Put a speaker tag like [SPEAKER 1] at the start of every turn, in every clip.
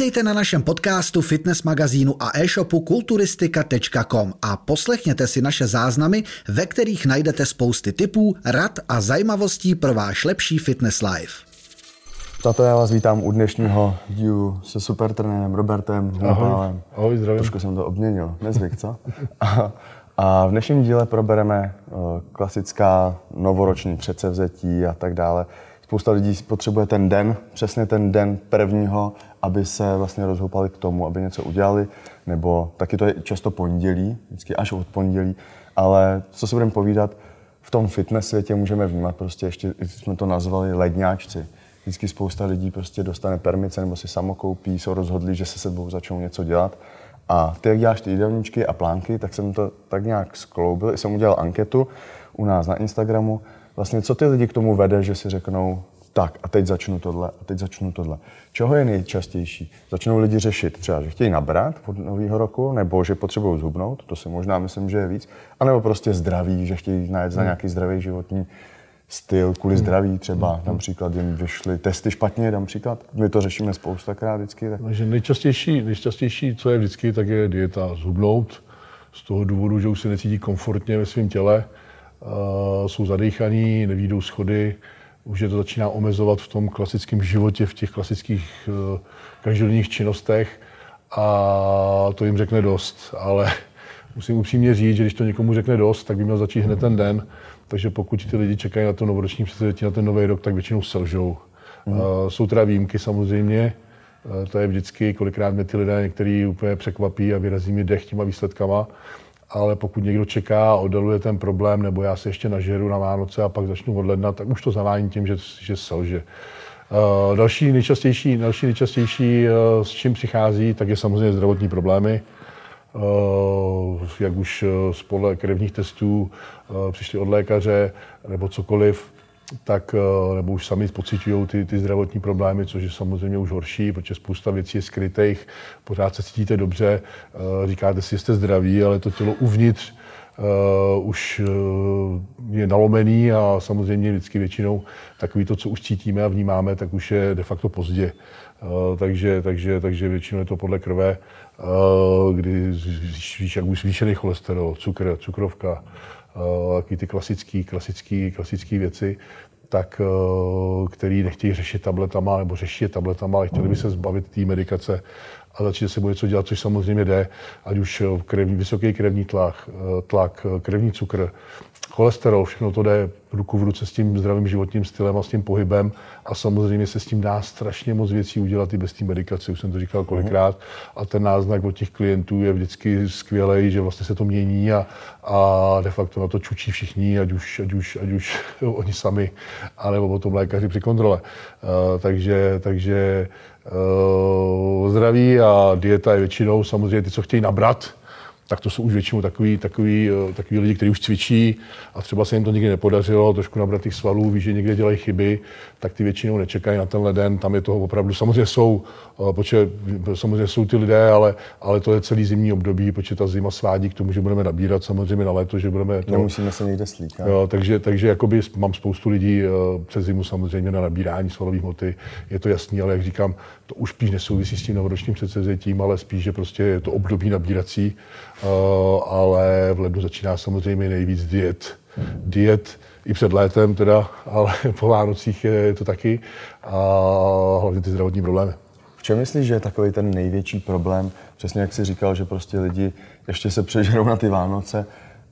[SPEAKER 1] Vítejte na našem podcastu, fitness magazínu a e-shopu kulturistika.com a poslechněte si naše záznamy, ve kterých najdete spousty tipů, rad a zajímavostí pro váš lepší fitness life.
[SPEAKER 2] Tato já vás vítám u dnešního dílu se supertrenérem Robertem
[SPEAKER 3] Ahoj. Ahoj, zdravím.
[SPEAKER 2] Trošku jsem to obměnil, nezvyk, co? A, a v dnešním díle probereme uh, klasická novoroční předsevzetí a tak dále. Spousta lidí potřebuje ten den, přesně ten den prvního, aby se vlastně rozhoupali k tomu, aby něco udělali, nebo taky to je často pondělí, vždycky až od pondělí, ale co si budeme povídat, v tom fitness světě můžeme vnímat prostě ještě, jsme to nazvali ledňáčci. Vždycky spousta lidí prostě dostane permice nebo si samokoupí, jsou rozhodli, že se sebou začnou něco dělat. A ty, jak děláš ty jídelníčky a plánky, tak jsem to tak nějak skloubil. Jsem udělal anketu u nás na Instagramu. Vlastně, co ty lidi k tomu vede, že si řeknou, tak a teď začnu tohle a teď začnu tohle. Čeho je nejčastější? Začnou lidi řešit třeba, že chtějí nabrat od nového roku, nebo že potřebují zhubnout, to si možná myslím, že je víc, anebo prostě zdraví, že chtějí najít za hmm. nějaký zdravý životní styl, kvůli hmm. zdraví třeba, hmm. například jim vyšly testy špatně, například. My to řešíme spoustakrát vždycky. Tak...
[SPEAKER 3] Takže nejčastější, nejčastější, co je vždycky, tak je dieta zhubnout, z toho důvodu, že už se necítí komfortně ve svém těle, uh, jsou zadýchaní, nevídou schody, už je to začíná omezovat v tom klasickém životě, v těch klasických uh, každodenních činnostech a to jim řekne dost, ale musím upřímně říct, že když to někomu řekne dost, tak by měl začít hned ten den, takže pokud ty lidi čekají na to novoroční předsevzetí, na ten nový rok, tak většinou selžou. Mm. Jsou teda výjimky samozřejmě, uh, to je vždycky, kolikrát mě ty lidé některý úplně překvapí a vyrazí mi dech těma výsledkama, ale pokud někdo čeká a oddaluje ten problém, nebo já se ještě nažeru na Vánoce a pak začnu od ledna, tak už to zavání tím, že, že selže. Uh, další nejčastější, další nejčastější uh, s čím přichází, tak je samozřejmě zdravotní problémy. Uh, jak už z podle krevních testů přišli od lékaře nebo cokoliv, tak nebo už sami pocitují ty, ty zdravotní problémy, což je samozřejmě už horší, protože spousta věcí je skrytých, pořád se cítíte dobře, říkáte si, že jste zdraví, ale to tělo uvnitř uh, už uh, je nalomený a samozřejmě vždycky většinou takový to, co už cítíme a vnímáme, tak už je de facto pozdě. Uh, takže, takže, takže většinou je to podle krve, uh, kdy víš, jak už zvýšený cholesterol, cukr, cukrovka, uh, takový ty klasické klasický, klasický věci, tak, uh, který nechtějí řešit tabletama nebo řeší je tabletama, ale chtěli by se zbavit té medikace a začít se bude co dělat, což samozřejmě jde, ať už eh, krevní, vysoký krevní tlak, eh, tlak, eh, krevní cukr, cholesterol, všechno to jde ruku v ruce s tím zdravým životním stylem a s tím pohybem a samozřejmě se s tím dá strašně moc věcí udělat i bez té medikace, už jsem to říkal kolikrát a ten náznak od těch klientů je vždycky skvělý, že vlastně se to mění a, a de facto na to čučí všichni, ať už, ať už, ať už oni sami, anebo potom lékaři při kontrole. Uh, takže, takže uh, zdraví a dieta je většinou samozřejmě ty, co chtějí nabrat, tak to jsou už většinou takový, takový, eh, takový lidi, kteří už cvičí a třeba se jim to nikdy nepodařilo, trošku nabrat těch svalů, ví, že někde dělají chyby, tak ty většinou nečekají na tenhle den, tam je toho opravdu, samozřejmě jsou, eh, protože samozřejmě jsou ty lidé, ale, ale to je celý zimní období, protože ta zima svádí k tomu, že budeme nabírat samozřejmě na léto, že budeme to...
[SPEAKER 2] Nemusíme se někde slíkat.
[SPEAKER 3] Jo, takže, takže jakoby mám spoustu lidí eh, přes zimu samozřejmě na nabírání svalové hmoty, je to jasný, ale jak říkám, to už spíš nesouvisí s tím novoročním předsevzetím, ale spíš, že prostě je to období nabírací, ale v lednu začíná samozřejmě nejvíc diet. Diet i před létem teda, ale po Vánocích je to taky a hlavně ty zdravotní problémy.
[SPEAKER 2] V čem myslíš, že je takový ten největší problém? Přesně jak jsi říkal, že prostě lidi ještě se přežerou na ty Vánoce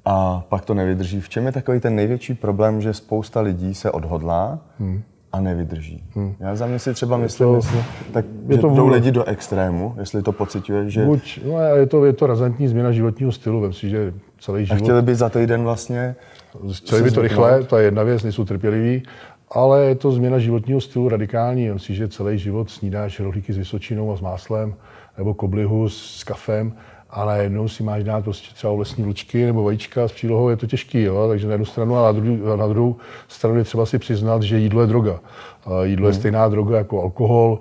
[SPEAKER 2] a pak to nevydrží. V čem je takový ten největší problém, že spousta lidí se odhodlá hmm. A nevydrží? Hmm. Já za mě si třeba myslím, to, myslím tak, je že to jdou lidi do extrému, jestli to pociťuje, že...
[SPEAKER 3] Buď, no je to, je to razantní změna životního stylu, vem si, že celý život...
[SPEAKER 2] A chtěli by za týden vlastně
[SPEAKER 3] Chtěli by to rychle, to je jedna věc, nejsou trpěliví, ale je to změna životního stylu radikální. Myslím, že celý život snídáš rohlíky s vysočinou a s máslem, nebo koblihu s kafem a najednou si máš dát prostě třeba lesní vlčky nebo vajíčka s přílohou, je to těžký, jo? takže na jednu stranu a na druhou, na druhou stranu je třeba si přiznat, že jídlo je droga. Jídlo je hmm. stejná droga jako alkohol,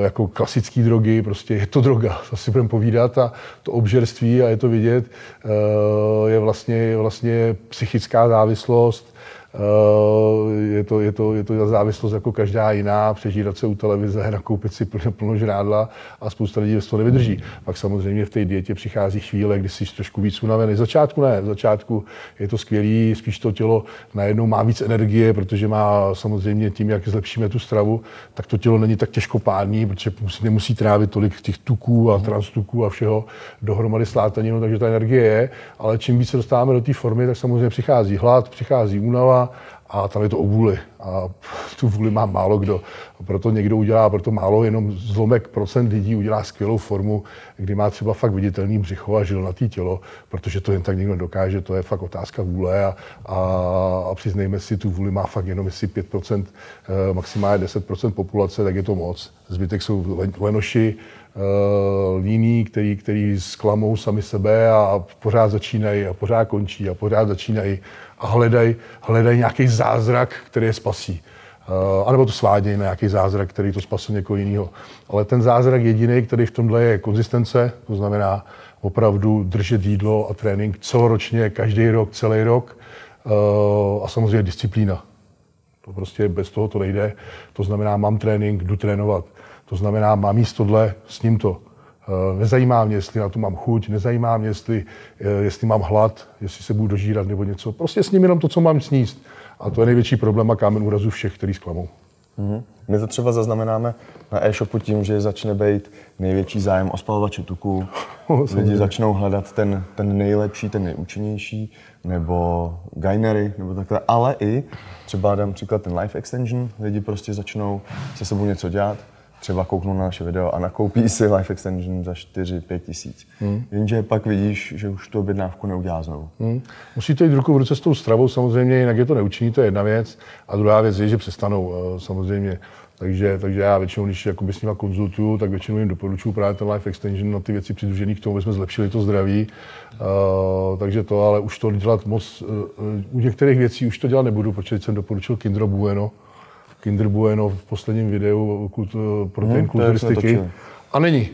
[SPEAKER 3] jako klasické drogy, prostě je to droga, to si budeme povídat a to obžerství a je to vidět, je vlastně, je vlastně psychická závislost, je to, je, to, je to závislost jako každá jiná, přežírat se u televize, nakoupit si plno, plno žrádla a spousta lidí to nevydrží. Pak samozřejmě v té dietě přichází chvíle, kdy jsi trošku víc unavený. V začátku ne, v začátku je to skvělý, spíš to tělo najednou má víc energie, protože má samozřejmě tím, jak zlepšíme tu stravu, tak to tělo není tak těžkopádný, protože nemusí trávit tolik těch tuků a transtuků a všeho dohromady slátaninu, takže ta energie je, ale čím více dostáváme do té formy, tak samozřejmě přichází hlad, přichází únava a tam je to o vůli. A tu vůli má málo kdo. Proto někdo udělá, proto málo, jenom zlomek procent lidí udělá skvělou formu, kdy má třeba fakt viditelný břicho a žilnatý tělo, protože to jen tak někdo dokáže, to je fakt otázka vůle a, a, a přiznejme si, tu vůli má fakt jenom jestli 5%, eh, maximálně 10% populace, tak je to moc. Zbytek jsou lenoši, líní, který, který zklamou sami sebe a pořád začínají a pořád končí a pořád začínají a hledají hledaj nějaký zázrak, který je spasí. Uh, anebo to svádějí na nějaký zázrak, který to spasí někoho jiného. Ale ten zázrak jediný, který v tomhle je konzistence, to znamená opravdu držet jídlo a trénink celoročně, každý rok, celý rok uh, a samozřejmě disciplína. To prostě bez toho to nejde. To znamená, mám trénink, jdu trénovat. To znamená, mám jíst tohle, s to. Eh, nezajímá mě, jestli na to mám chuť, nezajímá mě, jestli, eh, jestli mám hlad, jestli se budu dožírat nebo něco. Prostě s ním jenom to, co mám sníst. A to je největší problém a kámen úrazu všech, který zklamou.
[SPEAKER 2] Mm-hmm. My to třeba zaznamenáme na e-shopu tím, že začne být největší zájem o spalovače tuku. Lidi začnou hledat ten, ten nejlepší, ten nejúčinnější, nebo gainery, nebo takhle. Ale i třeba dám příklad ten life extension. Lidi prostě začnou se sebou něco dělat třeba kouknou na naše video a nakoupí si Life Extension za 4-5 tisíc. Hmm. Jenže pak vidíš, že už tu objednávku neudělá znovu. Hmm.
[SPEAKER 3] Musíte jít ruku v ruce s tou stravou samozřejmě, jinak je to neučiní, to je jedna věc. A druhá věc je, že přestanou eh, samozřejmě. Takže, takže já většinou, když jakoby s nimi konzultuju, tak většinou jim doporučuji právě ten Life Extension na ty věci přidružené k tomu, aby jsme zlepšili to zdraví. Uh, takže to, ale už to dělat moc, uh, u některých věcí už to dělat nebudu, protože jsem doporučil Kindro Bueno, Kinder Bueno v posledním videu protein hmm, kulturistiky. A není.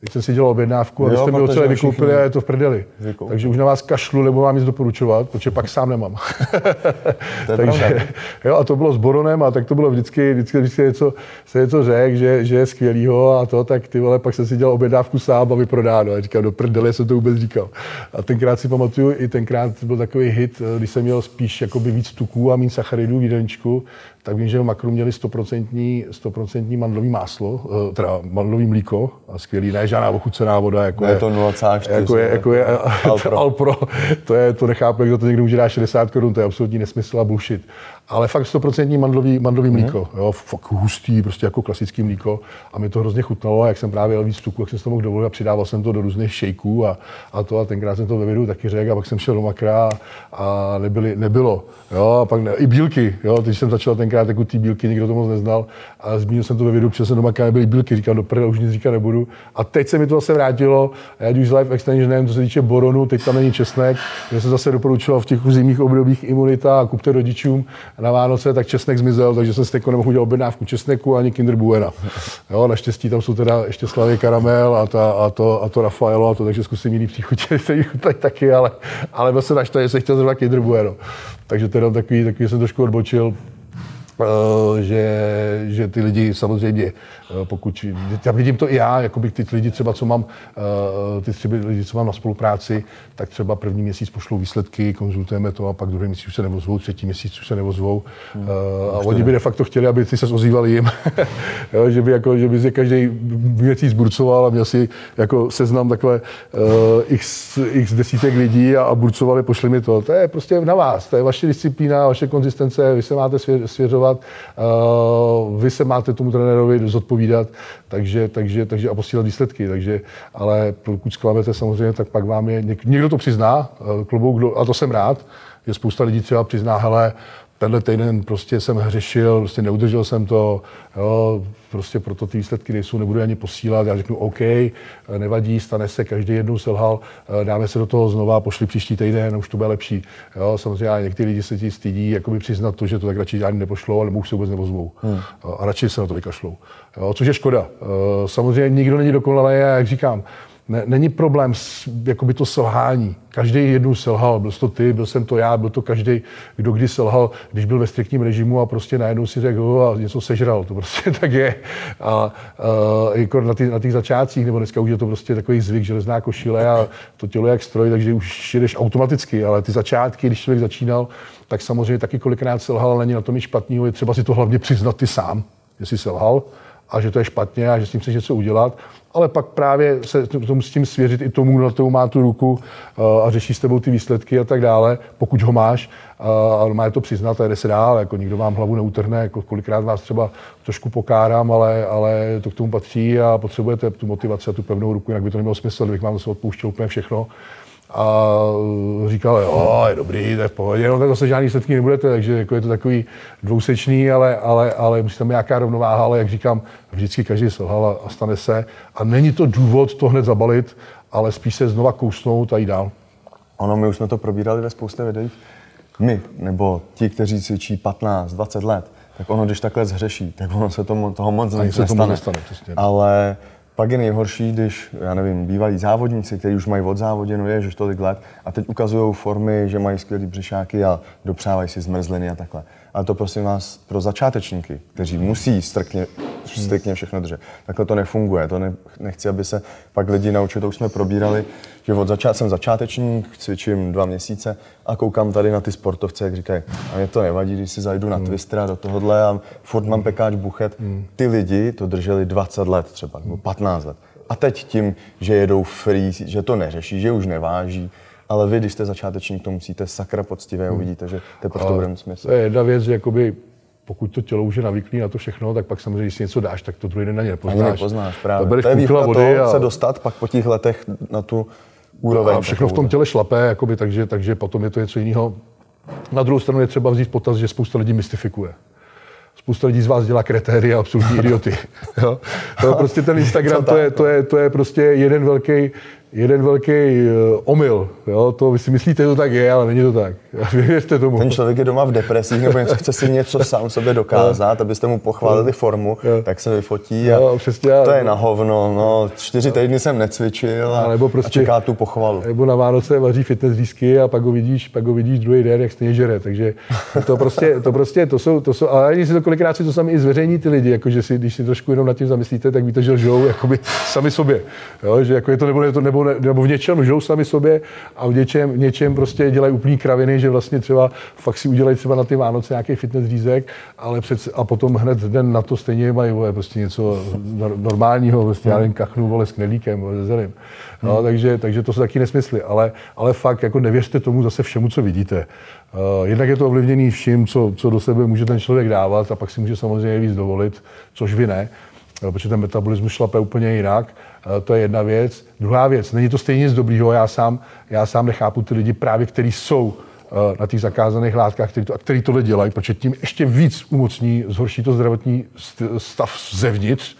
[SPEAKER 3] Teď jsem si dělal objednávku a vy jste mi ho celé vykoupili a je to v prdeli. Vykoupil. Takže už na vás kašlu, nebo vám nic doporučovat, protože pak sám nemám. Takže, jo, a to bylo s Boronem a tak to bylo vždycky, vždycky, vždycky něco, se něco řek, že, že je skvělýho a to, tak ty vole, pak jsem si dělal objednávku sám a vyprodáno. A říkám, do prdele jsem to vůbec říkal. A tenkrát si pamatuju, i tenkrát byl takový hit, když jsem měl spíš jakoby víc tuků a méně sacharidů v jídelníčku, tak vím, že v Makru měli 100%, 100% mandlový máslo, eh, teda mandlový mlíko, a skvělý, ne žádná ochucená voda, jako
[SPEAKER 2] je, je to 0,4.
[SPEAKER 3] Jako je, jako je Alpro. Alpro. to, je, to nechápu, kdo to někdo může dát 60 korun, to je absolutní nesmysl a bullshit ale fakt 100% mandlový, mandlový mm. mlíko, jo, fakt hustý, prostě jako klasický mlíko. A mi to hrozně chutnalo a jak jsem právě jel víc tuku, jak jsem si to mohl dovolit a přidával jsem to do různých šejků a, a to. A tenkrát jsem to ve videu taky řekl a pak jsem šel do makra a nebyli, nebylo, jo, a pak ne, i bílky, jo, když jsem začal tenkrát jako ty bílky, nikdo to moc neznal. A zmínil jsem to ve videu, přišel jsem do makra, nebyly bílky, říkal, do prdele, už nic říkat nebudu. A teď se mi to zase vrátilo, a já už s Life Extensionem, co se týče boronu, teď tam není česnek, že jsem zase doporučoval v těch zimních obdobích imunita a kupte rodičům na Vánoce, tak česnek zmizel, takže jsem si teď nemohl udělat objednávku česneku ani Kinder Buena. Jo, naštěstí tam jsou teda ještě Slavě karamel a, ta, a, to, a to Rafaelo a to, takže zkusím jiný příchutě, který chutají taky, ale, ale byl jsem naštvaný, že jsem chtěl zrovna Kinder Bueno. Takže teda takový, takový jsem trošku odbočil, že, že ty lidi samozřejmě, eh, pokud, já vidím to i já, jako by ty lidi třeba, co mám, eh, ty třeba lidi, co mám na spolupráci, tak třeba první měsíc pošlou výsledky, konzultujeme to a pak druhý měsíc už se nevozvou, třetí měsíc už se nevozvou. Hmm. A oni by de facto chtěli, aby ty se ozýval jim, jo, že by, jako, že by si každý měsíc burcoval a měl si jako seznam takhle uh, x, x desítek lidí a, a burcovali, pošli mi to. To je prostě na vás, to je vaše disciplína, vaše konzistence, vy se máte svěřovat dělat. Uh, vy se máte tomu trenérovi zodpovídat, takže, takže, takže a posílat výsledky. Takže, ale pokud zklamete samozřejmě, tak pak vám je, někdo to přizná, uh, klobouk, a to jsem rád, že spousta lidí třeba přizná, hele, tenhle týden prostě jsem hřešil, prostě neudržel jsem to, jo, prostě proto ty výsledky nejsou, nebudu ani posílat. Já řeknu OK, nevadí, stane se, každý jednou selhal, dáme se do toho znova, pošli příští týden, už to bude lepší. Jo, samozřejmě někteří lidi se ti stydí jakoby přiznat to, že to tak radši žádný nepošlou, ale už se vůbec nevozvou. Hmm. A radši se na to vykašlou. Jo, což je škoda. Samozřejmě nikdo není dokonalý a jak říkám, ne, není problém s, jakoby to selhání. Každý jednou selhal, byl to ty, byl jsem to já, byl to každý, kdo kdy selhal, když byl ve striktním režimu a prostě najednou si řekl a něco sežral, to prostě tak je. A, a jako na, ty, na těch začátcích, nebo dneska už je to prostě takový zvyk, železná košile a to tělo je jak stroj, takže už jedeš automaticky, ale ty začátky, když člověk začínal, tak samozřejmě taky kolikrát selhal, není na tom nic špatného, je třeba si to hlavně přiznat ty sám, jestli selhal a že to je špatně a že s tím chceš něco udělat ale pak právě se s tím svěřit i tomu, na tomu má tu ruku eh, a řeší s tebou ty výsledky a tak dále, pokud ho máš a má to přiznat a jde se dál, jako nikdo vám hlavu neutrhne, jako kolikrát vás třeba trošku pokárám, ale, ale to k tomu patří a potřebujete tu motivaci a tu pevnou ruku, jinak by to nemělo smysl, kdybych vám zase odpouštěl úplně všechno a říkal, jo, je dobrý, to je v pohodě, no tak zase žádný výsledky nebudete, takže jako je to takový dvousečný, ale, ale, ale musí tam nějaká rovnováha, ale jak říkám, vždycky každý selhal a stane se a není to důvod to hned zabalit, ale spíš se znova kousnout a jít dál.
[SPEAKER 2] Ono, my už jsme to probírali ve spoustě videích. My, nebo ti, kteří cvičí 15, 20 let, tak ono, když takhle zhřeší, tak ono se tomu, toho moc
[SPEAKER 3] Ani se tomu nestane.
[SPEAKER 2] Ale pak je nejhorší, když, já nevím, bývalí závodníci, kteří už mají odzávoděno, je, že tolik let, a teď ukazují formy, že mají skvělé břišáky a dopřávají si zmrzliny a takhle. Ale to prosím vás pro začátečníky, kteří musí striktně, striktně všechno držet. Takhle to nefunguje. To ne, nechci, aby se pak lidi naučili, to už jsme probírali, že od začátku jsem začátečník, cvičím dva měsíce a koukám tady na ty sportovce, jak říkají, a mě to nevadí, když si zajdu na hmm. Twistera do tohohle a furt mám pekáč buchet. Hmm. Ty lidi to drželi 20 let třeba, nebo 15 let. A teď tím, že jedou free, že to neřeší, že už neváží, ale vy, když jste začátečník, to musíte sakra poctivě a hmm. uvidíte, že teprve to bude smysl.
[SPEAKER 3] To je jedna věc, že jakoby pokud to tělo už je navyklý na to všechno, tak pak samozřejmě, když si něco dáš, tak to druhý den na ně nepoznáš. Ani
[SPEAKER 2] nepoznáš, právě. To, je výhoda vody a... se dostat pak po těch letech na tu úroveň.
[SPEAKER 3] A všechno v tom těle šlape, jakoby, takže, takže potom je to něco jiného. Na druhou stranu je třeba vzít potaz, že spousta lidí mystifikuje. Spousta lidí z vás dělá kretéry a absolutní idioty. jo? To prostě ten Instagram, to je, to, je, to je prostě jeden velký jeden velký uh, omyl. Jo? To vy si myslíte, že to tak je, ale není to tak. Věřte tomu.
[SPEAKER 2] Ten člověk je doma v depresích nebo něco, chce si něco sám sobě dokázat, abyste mu pochválili formu, jo. tak se vyfotí a jo, přesně, to je na hovno. No, čtyři týdny jsem necvičil a, nebo prostě, a čeká tu pochvalu.
[SPEAKER 3] Nebo na Vánoce vaří fitness lísky a pak ho vidíš, pak ho vidíš druhý den, jak stejně žere. Takže to prostě, to prostě, to jsou, to jsou, ale ani si to kolikrát si to sami i zveřejní ty lidi, jakože si, když si trošku jenom nad tím zamyslíte, tak víte, že lžou jakoby sami sobě. Jo? Že jako je to nebo, je to, nebo nebo, ne, nebo v něčem žijou sami sobě a v něčem, v něčem prostě dělají úplný kraviny, že vlastně třeba fakt si udělají třeba na ty Vánoce nějaký fitness řízek, ale před, a potom hned den na to stejně mají vole, prostě něco normálního, prostě já nevím, kachnu vole s knedlíkem, vole, se zelím. No, hmm. takže, takže to jsou taky nesmysly, ale, ale fakt jako nevěřte tomu zase všemu, co vidíte. Uh, jednak je to ovlivněný vším, co, co do sebe může ten člověk dávat a pak si může samozřejmě víc dovolit, což vy ne, protože ten metabolismus šlape úplně jinak. Eh, to je jedna věc. Druhá věc, není to stejně nic dobrýho, já sám, já sám nechápu ty lidi právě, kteří jsou eh, na těch zakázaných látkách, který, to, který tohle dělají, protože tím ještě víc umocní, zhorší to zdravotní stav zevnitř,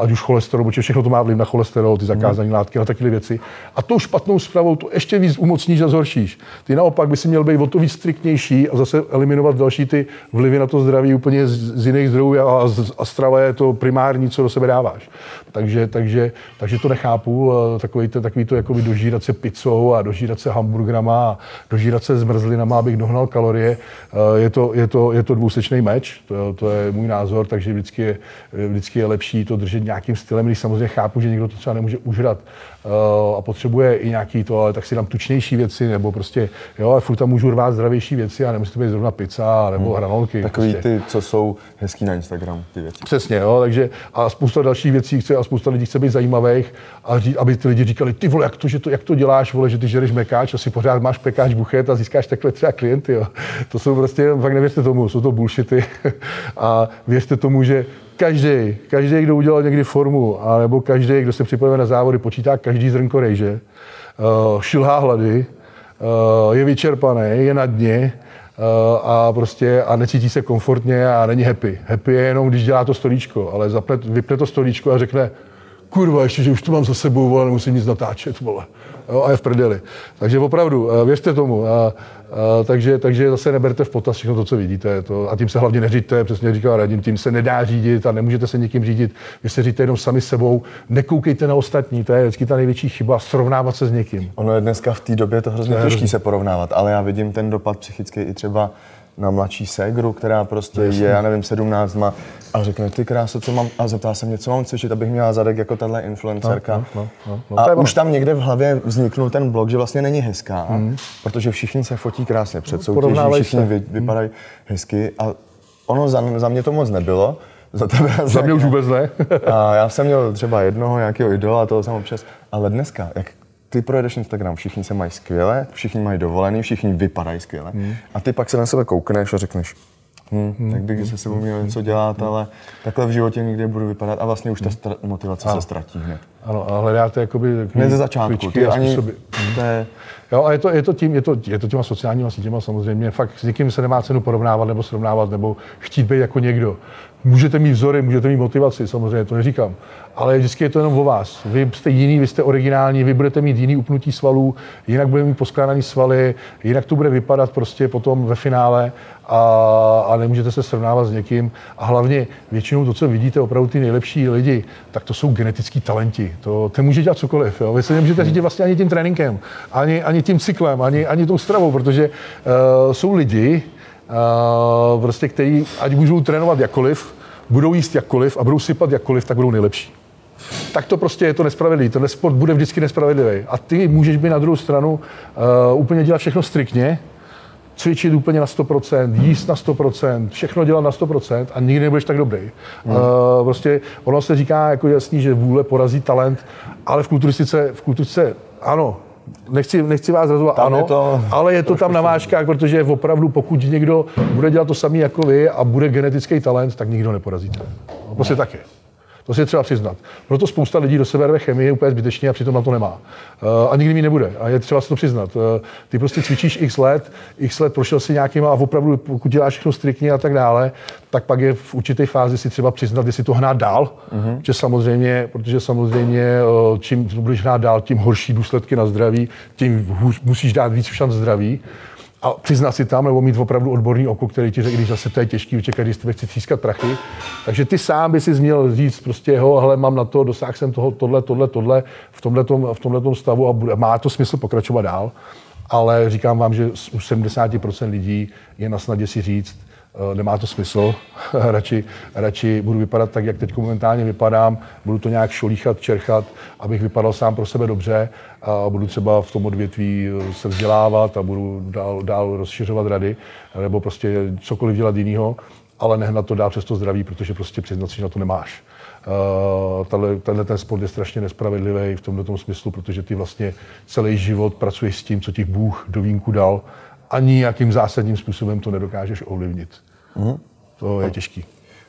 [SPEAKER 3] ať už cholesterol, protože všechno to má vliv na cholesterol, ty zakázané mm. látky a takové věci. A tou špatnou zprávou to ještě víc umocníš a zhoršíš. Ty naopak by si měl být o to víc striktnější a zase eliminovat další ty vlivy na to zdraví úplně z, z jiných zdrojů a, a strava je to primární, co do sebe dáváš. Takže, takže, takže to nechápu, eh, takový to, takový to jako dožírat se pizzou a dožírat se hamburgrama a dožírat se zmrzlinama, abych dohnal kalorie. Eh, je to, je to, je to dvousečný meč, to, to je můj názor, takže vždycky je, vždycky je lepší to držet nějakým stylem, když samozřejmě chápu, že někdo to třeba nemůže užrat a potřebuje i nějaký to, ale tak si dám tučnější věci, nebo prostě, jo, ale furt tam můžu rvát zdravější věci a nemusí to být zrovna pizza nebo hmm. hranolky.
[SPEAKER 2] Takový
[SPEAKER 3] prostě.
[SPEAKER 2] ty, co jsou hezký na Instagram, ty věci.
[SPEAKER 3] Přesně, jo, takže a spousta dalších věcí chce a spousta lidí chce být zajímavých a ří, aby ty lidi říkali, ty vole, jak to, že to, jak to děláš, vole, že ty žereš mekáč a si pořád máš pekáč buchet a získáš takhle třeba klienty, jo. To jsou prostě, fakt nevěřte tomu, jsou to bullshity a věřte tomu, že každý, každý, kdo udělal někdy formu, nebo každý, kdo se připravuje na závody, počítá každý zrnko rejže, uh, šilhá hlady, uh, je vyčerpaný, je na dně uh, a prostě a necítí se komfortně a není happy. Happy je jenom, když dělá to stolíčko, ale zapne, vypne to stolíčko a řekne, kurva, ještě, že už tu mám za sebou, ale nemusím nic natáčet, vole. Jo, a je v prdeli. Takže opravdu, eh, věřte tomu. Takže, takže zase neberte v potaz všechno to, co vidíte. To, a tím se hlavně neříďte, přesně jak říkal Radim, tím se nedá řídit a nemůžete se někým řídit. Vy se řídíte jenom sami sebou, nekoukejte na ostatní, to je vždycky ta největší chyba, srovnávat se s někým.
[SPEAKER 2] Ono je dneska v té době to hrozně těžké se porovnávat, ale já vidím ten dopad psychický i třeba na mladší ségru, která prostě je, já nevím, 17 má a řekne, ty kráso, co mám, a zeptá se mě, co mám cvičit, abych měla zadek jako tahle influencerka. No, no, no, no, a už tam někde v hlavě vzniknul ten blok, že vlastně není hezká, mm. protože všichni se fotí krásně před soutěží, všichni vy, vypadají mm. hezky a ono za, za mě to moc nebylo.
[SPEAKER 3] Za tebe za mě už vůbec ne.
[SPEAKER 2] a já jsem měl třeba jednoho nějakého idola, toho jsem občas, ale dneska, jak ty projedeš Instagram, všichni se mají skvěle, všichni mají dovolený, všichni vypadají skvěle. Hmm. A ty pak se na sebe koukneš a řekneš, Hmm, hmm. Tak bych se sebou měl něco dělat, hmm. ale takhle v životě nikdy budu vypadat a vlastně už ta stra- motivace ano. se ztratí hned.
[SPEAKER 3] Ano, a hledáte jakoby...
[SPEAKER 2] Hned ze začátku, ty ani... To je...
[SPEAKER 3] Jo, a je to, je to, tím, je to, je to těma sociálníma sítěma samozřejmě. Fakt s nikým se nemá cenu porovnávat nebo srovnávat nebo chtít být jako někdo. Můžete mít vzory, můžete mít motivaci, samozřejmě, to neříkám. Ale vždycky je to jenom o vás. Vy jste jiný, vy jste originální, vy budete mít jiný upnutí svalů, jinak budete mít poskládaný svaly, jinak to bude vypadat prostě potom ve finále a, a nemůžete se srovnávat s někým. A hlavně většinou to, co vidíte, opravdu ty nejlepší lidi, tak to jsou genetický talenti. To, to může dělat cokoliv. Jo? Vy se nemůžete řídit vlastně ani tím tréninkem, ani, ani tím cyklem, ani, ani tou stravou, protože uh, jsou lidi, uh, prostě, kteří, ať můžou trénovat jakkoliv, budou jíst jakkoliv a budou sypat jakkoliv, tak budou nejlepší. Tak to prostě je to nespravedlivý. Ten sport bude vždycky nespravedlivý. A ty můžeš být na druhou stranu uh, úplně dělat všechno striktně, cvičit úplně na 100%, jíst na 100%, všechno dělat na 100% a nikdy nebudeš tak dobrý. Hmm. Uh, prostě ono se říká jako jasný, že vůle porazí talent, ale v kulturistice, v kulturistice ano, nechci, nechci vás rozhodovat, ano, je to, ale je to tam na vážkách, protože opravdu pokud někdo bude dělat to samé jako vy a bude genetický talent, tak nikdo neporazíte. Prostě tak je. To si je třeba přiznat. Proto spousta lidí do sebe rve chemii úplně zbytečně a přitom na to nemá. Uh, a nikdy mi nebude. A je třeba si to přiznat. Uh, ty prostě cvičíš x let, x let prošel si nějakýma a opravdu, pokud děláš všechno striktně a tak dále, tak pak je v určité fázi si třeba přiznat, jestli to hnát dál, mm-hmm. že samozřejmě, protože samozřejmě uh, čím budeš hnát dál, tím horší důsledky na zdraví, tím hůř, musíš dát víc šanc zdraví a přiznat si tam, nebo mít opravdu odborný oko, který ti řekne, když zase to je těžký, očekat, když chci třískat prachy. Takže ty sám by si měl říct prostě, ho, hele, mám na to, dosáhl jsem toho, tohle, tohle, tohle, v tomhle v tomhletom stavu a bude, má to smysl pokračovat dál. Ale říkám vám, že u 70% lidí je na snadě si říct, nemá to smysl. radši, radši budu vypadat tak, jak teď momentálně vypadám, budu to nějak šolíchat, čerchat, abych vypadal sám pro sebe dobře a budu třeba v tom odvětví eh, se vzdělávat a budu dál, dál rozšiřovat rady, nebo prostě cokoliv dělat jiného, ale nehnat to dál přes to zdraví, protože prostě přiznat si, že na to nemáš. Uh, tenhle, ten sport je strašně nespravedlivý v tomto smyslu, protože ty vlastně celý život pracuješ s tím, co ti Bůh do vínku dal a nijakým zásadním způsobem to nedokážeš ovlivnit. Mm. To je těžký.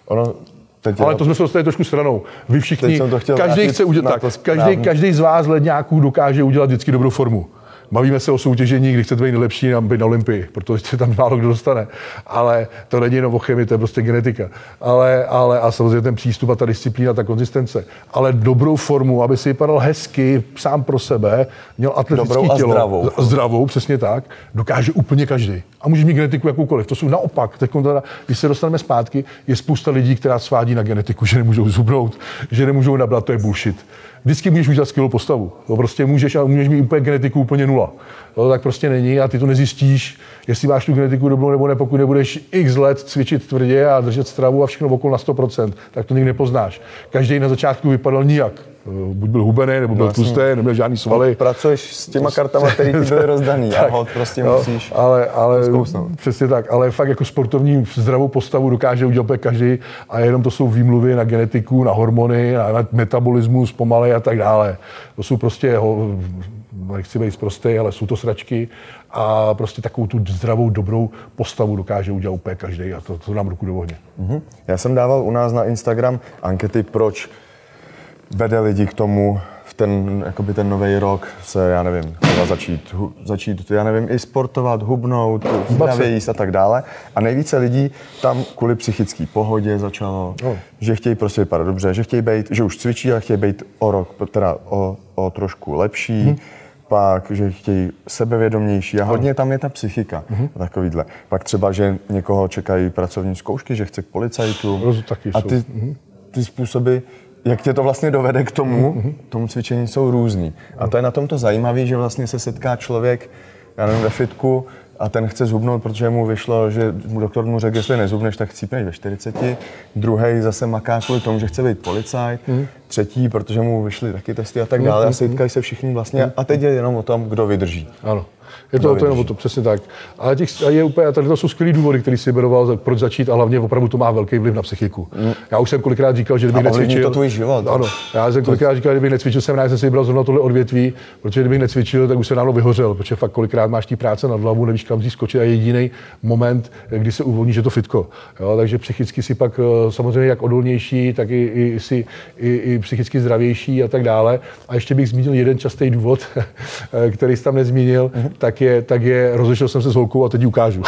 [SPEAKER 3] Ono, Teď Ale to jsme se dostali trošku stranou. Vy všichni, každý chce udělat tak, každý, každý z vás ledňáků dokáže udělat vždycky dobrou formu. Bavíme se o soutěžení, kdy chcete být nejlepší a být na Olympii, protože se tam málo kdo dostane. Ale to není jenom o chemii, to je prostě genetika. Ale, ale a samozřejmě ten přístup a ta disciplína, ta konzistence. Ale dobrou formu, aby si vypadal hezky, sám pro sebe, měl atletické Dobrou tělo. zdravou. Zdravou, přesně tak, dokáže úplně každý. A můžeš mít genetiku jakoukoliv. To jsou naopak. Teď, teda, když se dostaneme zpátky, je spousta lidí, která svádí na genetiku, že nemůžou zubnout, že nemůžou nabrat, to je bullshit vždycky můžeš udělat skvělou postavu. To prostě můžeš a můžeš mít úplně genetiku úplně nula. To tak prostě není a ty to nezjistíš, jestli máš tu genetiku dobrou nebo ne, pokud nebudeš x let cvičit tvrdě a držet stravu a všechno okolo na 100%, tak to nikdy nepoznáš. Každý na začátku vypadal nijak. Buď byl hubený, nebo byl vlastně. tlustý, neměl žádný svaly. No,
[SPEAKER 2] pracuješ s těma kartama, které ti byly rozdaný tak, a hod prostě no, musíš
[SPEAKER 3] ale, ale, Přesně tak, ale fakt jako sportovní zdravou postavu dokáže udělat každý a jenom to jsou výmluvy na genetiku, na hormony, na, na metabolismus pomalej a tak dále. To jsou prostě nechci být prostý, ale jsou to sračky a prostě takovou tu zdravou, dobrou postavu dokáže udělat úplně každý a to, to nám ruku do ohně. Mm-hmm.
[SPEAKER 2] Já jsem dával u nás na Instagram ankety, proč vede lidi k tomu v ten, jakoby ten nový rok se, já nevím, třeba začít, hu, začít, já nevím, i sportovat, hubnout, zdravě jíst a tak dále. A nejvíce lidí tam kvůli psychické pohodě začalo, no. že chtějí prostě vypadat dobře, že chtějí být, že už cvičí, ale chtějí být o rok, teda o, o trošku lepší. Hmm pak, že chtějí sebevědomější a hodně tam je ta psychika mm-hmm. takovýhle. Pak třeba, že někoho čekají pracovní zkoušky, že chce k policajtům. A ty, mhm. ty způsoby, jak tě to vlastně dovede k tomu, tomu cvičení jsou různý. A to je na tomto zajímavé, že vlastně se setká člověk, já nevím, ve fitku a ten chce zhubnout, protože mu vyšlo, že mu doktor mu řekl, jestli nezhubneš, tak chcípneš ve 40. Druhý zase maká kvůli tomu, že chce být policajt. Mm. Třetí, protože mu vyšly taky testy a tak dále. Mm. A setkají se všichni vlastně. A teď je jenom o tom, kdo vydrží.
[SPEAKER 3] Ano. Je to, to jenom to, přesně tak. Ale těch, je úplně, tady to jsou skvělé důvody, které si beroval, proč začít a hlavně opravdu to má velký vliv na psychiku. Mm. Já už jsem kolikrát říkal, že kdybych necvičil.
[SPEAKER 2] to tvůj život.
[SPEAKER 3] Ano, já jsem kolikrát říkal, že kdybych necvičil, jsem rád, že jsem si vybral zrovna tohle odvětví, protože kdybych necvičil, tak už se dávno vyhořel, protože fakt kolikrát máš tí práce na hlavu, nevíš kam skočit a jediný moment, kdy se uvolní, že to fitko. Jo, takže psychicky si pak eh, samozřejmě jak odolnější, tak i, i, i, i, i psychicky zdravější a tak dále. A ještě bych zmínil jeden častý důvod, který jsi tam nezmínil, mm-hmm. Tak je, tak je rozešel jsem se s holkou a teď ji ukážu.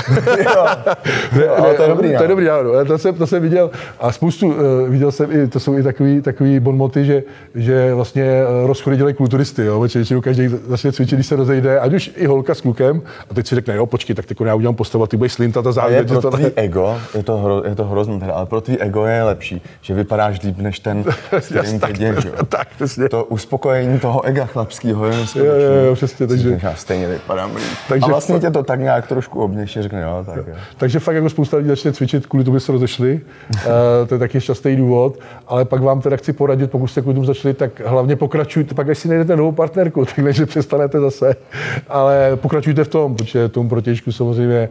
[SPEAKER 2] jo, ne, ale to je dobrý
[SPEAKER 3] To je dobrý návod. To jsem, to jsem viděl a spoustu, uh, viděl jsem i, to jsou i takový, takový bonmoty, že, že vlastně uh, rozchody dělají kulturisty, jo, protože většinou každý začne cvičit, když se rozejde, ať už i holka s klukem, a teď si řekne, jo, počkej, tak teď já udělám postavu, ty budeš slintat a závěr.
[SPEAKER 2] Je pro to tvý ego, je to, hro, je to hrozný, teda, ale pro tvý ego je lepší, že vypadáš líp než ten, kterým tak,
[SPEAKER 3] tak.
[SPEAKER 2] To uspokojení toho ega chlapského je
[SPEAKER 3] jo, jo, jo, přesně, takže...
[SPEAKER 2] stejně vypadám líp. Takže a vlastně tě to tak nějak trošku obněší, řekne, jo, tak jo.
[SPEAKER 3] Takže fakt jako spousta lidí začne cvičit, kvůli tomu se rozešli, uh, to je taky častý důvod, ale pak vám teda chci poradit, pokud jste kvůli tomu začali, tak hlavně pokračujte, pak až si najdete novou partnerku, tak než přestanete zase, ale pokračujte v tom, protože tomu protěžku samozřejmě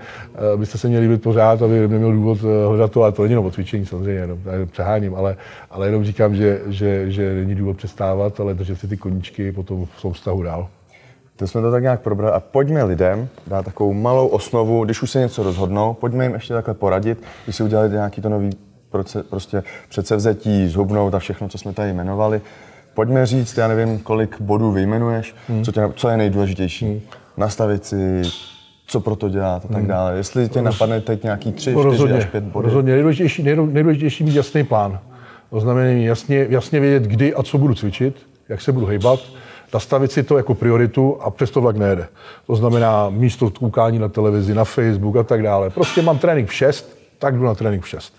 [SPEAKER 3] uh, byste se měli být pořád, aby neměl důvod uh, hledat to, ale to není jenom o cvičení samozřejmě, jenom, jenom přeháním, ale, ale jenom říkám, že, že, že není důvod přestávat, ale držet si ty koníčky potom v tom vztahu dál.
[SPEAKER 2] To jsme to tak nějak probrali. A pojďme lidem dát takovou malou osnovu, když už se něco rozhodnou, pojďme jim ještě takhle poradit, když si udělali nějaký to nový proces, prostě předsevzetí, zhubnout a všechno, co jsme tady jmenovali. Pojďme říct, já nevím, kolik bodů vyjmenuješ, hmm. co, tě, co je nejdůležitější. Hmm. Nastavit si, co pro to dělat a tak hmm. dále. Jestli tě napadne teď nějaký tři, čtyři až pět bodů.
[SPEAKER 3] Rozhodně. Nejdůležitější, nejdůležitější mít jasný plán. To znamená jasně, jasně vědět, kdy a co budu cvičit, jak se budu hejbat, nastavit si to jako prioritu a přesto vlak nejede. To znamená místo koukání na televizi, na Facebook a tak dále. Prostě mám trénink v 6, tak jdu na trénink v 6.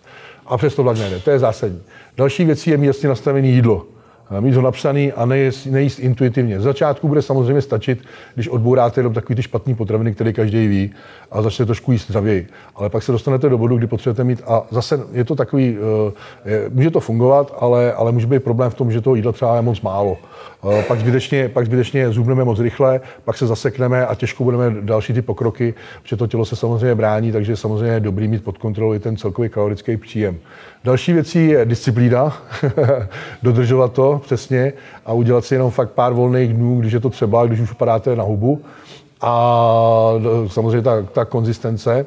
[SPEAKER 3] A přesto vlak nejede. To je zásadní. Další věcí je mít jasně nastavené jídlo mít ho napsaný a nejíst, nejíst intuitivně. Z začátku bude samozřejmě stačit, když odbouráte jenom takový ty špatný potraviny, které každý ví a začnete trošku jíst zdravěji. Ale pak se dostanete do bodu, kdy potřebujete mít a zase je to takový, eh, je, může to fungovat, ale, ale může být problém v tom, že toho jídla třeba je moc málo. Eh, pak zbytečně, pak zbytečně zubneme moc rychle, pak se zasekneme a těžko budeme další ty pokroky, protože to tělo se samozřejmě brání, takže samozřejmě je dobrý mít pod kontrolou i ten celkový kalorický příjem. Další věcí je disciplína, dodržovat to přesně a udělat si jenom fakt pár volných dnů, když je to třeba, když už upadáte na hubu. A samozřejmě ta, ta konzistence.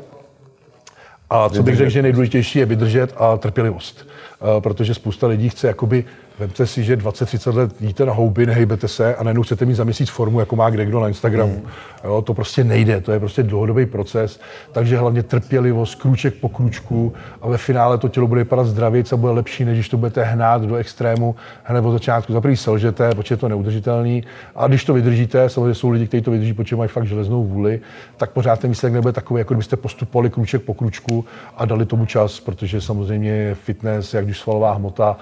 [SPEAKER 3] A co bych řekl, že nejdůležitější je vydržet a trpělivost. Eh, protože spousta lidí chce jakoby Vemte si, že 20-30 let jíte na houby, nehejbete se a najednou chcete mít za měsíc formu, jako má kdekdo na Instagramu. Mm. Jo, to prostě nejde, to je prostě dlouhodobý proces, takže hlavně trpělivost, krůček po krůčku a ve finále to tělo bude vypadat zdravě, a bude lepší, než když to budete hnát do extrému hned od začátku. Za prvý selžete, protože je to neudržitelný a když to vydržíte, samozřejmě jsou lidi, kteří to vydrží, protože mají fakt železnou vůli, tak pořád ten výsledek nebude takový, jako kdybyste postupovali krůček po krůčku a dali tomu čas, protože samozřejmě fitness, jak když svalová hmota,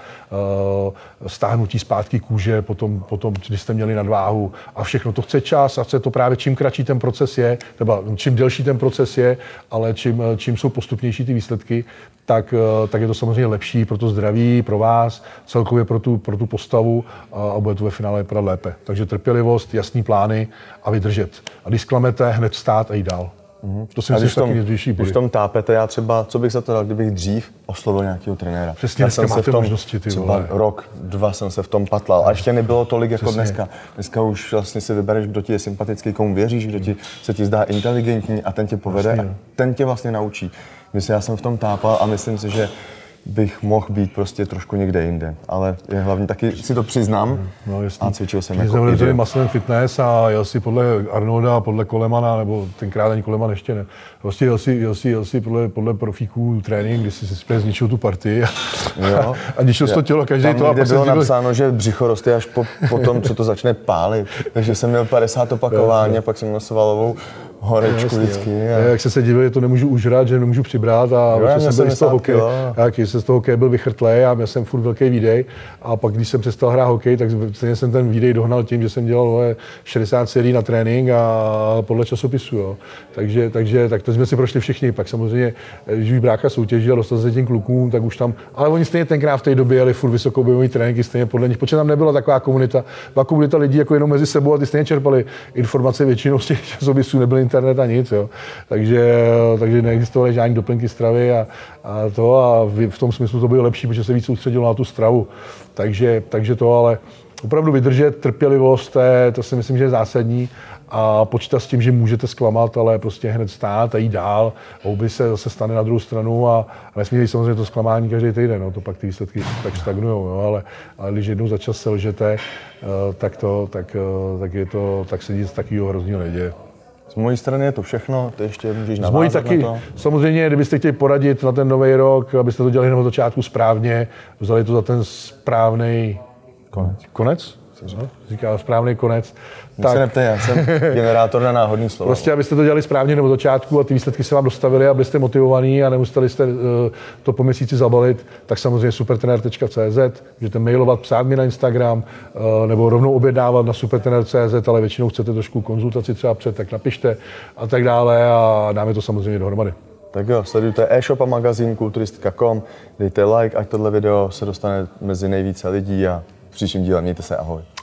[SPEAKER 3] uh, stáhnutí zpátky kůže, potom, potom, když jste měli nadváhu a všechno to chce čas a chce to právě čím kratší ten proces je, nebo čím delší ten proces je, ale čím, čím jsou postupnější ty výsledky, tak, tak je to samozřejmě lepší pro to zdraví, pro vás, celkově pro tu, pro tu postavu a, a bude to ve finále vypadat lépe. Takže trpělivost, jasný plány a vydržet. A když sklamete, hned stát a jít dál.
[SPEAKER 2] Mm-hmm. To si myslím, že taky Když v tom tápete, já třeba, co bych za to dal, kdybych dřív oslovil nějakého trenéra.
[SPEAKER 3] Přesně, já jsem se v tom, možnosti, ty
[SPEAKER 2] třeba vole. rok, dva jsem se v tom patlal. A ještě nebylo tolik jako Přesně. dneska. Dneska už vlastně si vybereš, kdo ti je sympatický, komu věříš, kdo ti, se ti zdá inteligentní a ten tě povede Přesně. a ten tě vlastně naučí. Myslím, já jsem v tom tápal a myslím si, že bych mohl být prostě trošku někde jinde. Ale je hlavně taky si to přiznám
[SPEAKER 3] No, jasný.
[SPEAKER 2] a cvičil jsem
[SPEAKER 3] Když
[SPEAKER 2] jako
[SPEAKER 3] jsem
[SPEAKER 2] idiot.
[SPEAKER 3] Muscle Fitness a jel si podle Arnolda, podle Kolemana, nebo tenkrát ani Koleman ještě ne. Prostě jel si, jel si, jel si podle, podle profíků trénink, kdy si si zničil tu partii a,
[SPEAKER 2] Jo.
[SPEAKER 3] a ničil jsi to tělo každý
[SPEAKER 2] Tam
[SPEAKER 3] to a pak
[SPEAKER 2] bylo
[SPEAKER 3] díval-
[SPEAKER 2] napsáno, že břicho roste až po, po tom, co to začne pálit. Takže jsem měl 50 opakování a pak jsem měl svalovou horečku vždycky.
[SPEAKER 3] A
[SPEAKER 2] A...
[SPEAKER 3] jak jsem se divil, že to nemůžu užrat, že nemůžu přibrat a
[SPEAKER 2] já
[SPEAKER 3] jo,
[SPEAKER 2] měl
[SPEAKER 3] jsem byl z toho
[SPEAKER 2] 70
[SPEAKER 3] hokeje.
[SPEAKER 2] kilo.
[SPEAKER 3] Jak jsem z toho hokeje byl vychrtlej a měl jsem furt velký výdej. A pak, když jsem přestal hrát hokej, tak stejně jsem ten výdej dohnal tím, že jsem dělal vole, 60 sérií na trénink a podle časopisu. Jo. Takže, takže tak to jsme si prošli všichni. Pak samozřejmě, když už brácha soutěžil a dostal se těm klukům, tak už tam, ale oni stejně tenkrát v té době jeli furt vysokobojový tréninky, stejně podle nich, protože tam nebyla taková komunita, byla komunita lidí jako jenom mezi sebou a ty stejně čerpali informace většinou z těch časopisů, nebyl internet a nic. Jo. Takže, takže neexistovaly žádné doplňky stravy a, a, to a v, tom smyslu to bylo lepší, protože se víc soustředilo na tu stravu. Takže, takže to, ale opravdu vydržet, trpělivost, to, je, to si myslím, že je zásadní a počítat s tím, že můžete zklamat, ale prostě hned stát a jít dál. Houby se zase stane na druhou stranu a, a nesmí samozřejmě to zklamání každý týden, no, to pak ty výsledky tak stagnují, jo, ale, ale když jednou za čas selžete, eh, tak, to, tak, eh, tak, je to, tak se nic takového hrozného neděje.
[SPEAKER 2] Z mojí strany je to všechno, ty ještě můžeš
[SPEAKER 3] Z mojí
[SPEAKER 2] navázat
[SPEAKER 3] taky,
[SPEAKER 2] na to.
[SPEAKER 3] samozřejmě, kdybyste chtěli poradit na ten nový rok, abyste to dělali od začátku správně, vzali to za ten správný
[SPEAKER 2] Konec.
[SPEAKER 3] konec, no, říká správný konec,
[SPEAKER 2] Tak. Se neptej, já jsem generátor na náhodný slovo.
[SPEAKER 3] Prostě, abyste to dělali správně nebo začátku a ty výsledky se vám dostavily, abyste motivovaní a nemuseli jste uh, to po měsíci zabalit, tak samozřejmě supertrener.cz, můžete mailovat, psát mi na Instagram uh, nebo rovnou objednávat na supertrener.cz, ale většinou chcete trošku konzultaci třeba před, tak napište a tak dále a dáme to samozřejmě dohromady.
[SPEAKER 2] Tak jo, sledujte e-shop a magazín kulturistika.com, dejte like, ať tohle video se dostane mezi nejvíce lidí a v příštím díle mějte se, ahoj.